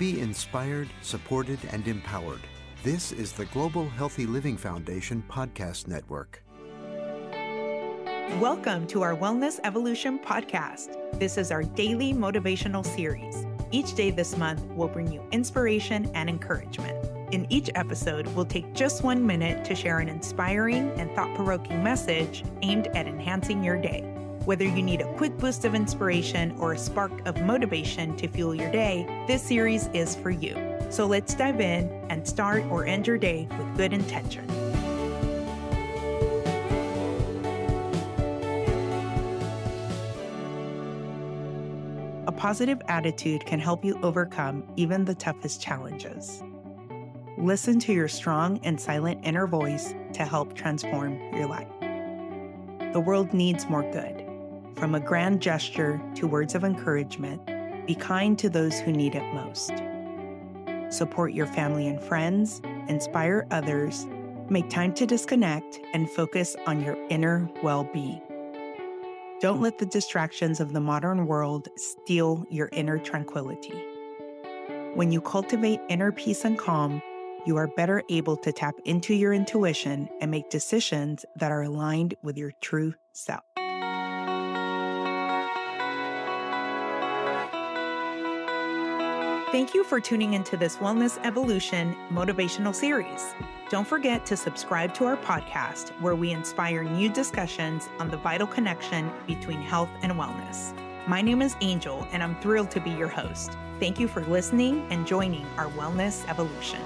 Be inspired, supported, and empowered. This is the Global Healthy Living Foundation podcast network. Welcome to our Wellness Evolution podcast. This is our daily motivational series. Each day this month will bring you inspiration and encouragement. In each episode, we'll take just one minute to share an inspiring and thought provoking message aimed at enhancing your day. Whether you need a quick boost of inspiration or a spark of motivation to fuel your day, this series is for you. So let's dive in and start or end your day with good intention. A positive attitude can help you overcome even the toughest challenges. Listen to your strong and silent inner voice to help transform your life. The world needs more good. From a grand gesture to words of encouragement, be kind to those who need it most. Support your family and friends, inspire others, make time to disconnect, and focus on your inner well being. Don't let the distractions of the modern world steal your inner tranquility. When you cultivate inner peace and calm, you are better able to tap into your intuition and make decisions that are aligned with your true self. Thank you for tuning into this Wellness Evolution motivational series. Don't forget to subscribe to our podcast where we inspire new discussions on the vital connection between health and wellness. My name is Angel, and I'm thrilled to be your host. Thank you for listening and joining our Wellness Evolution.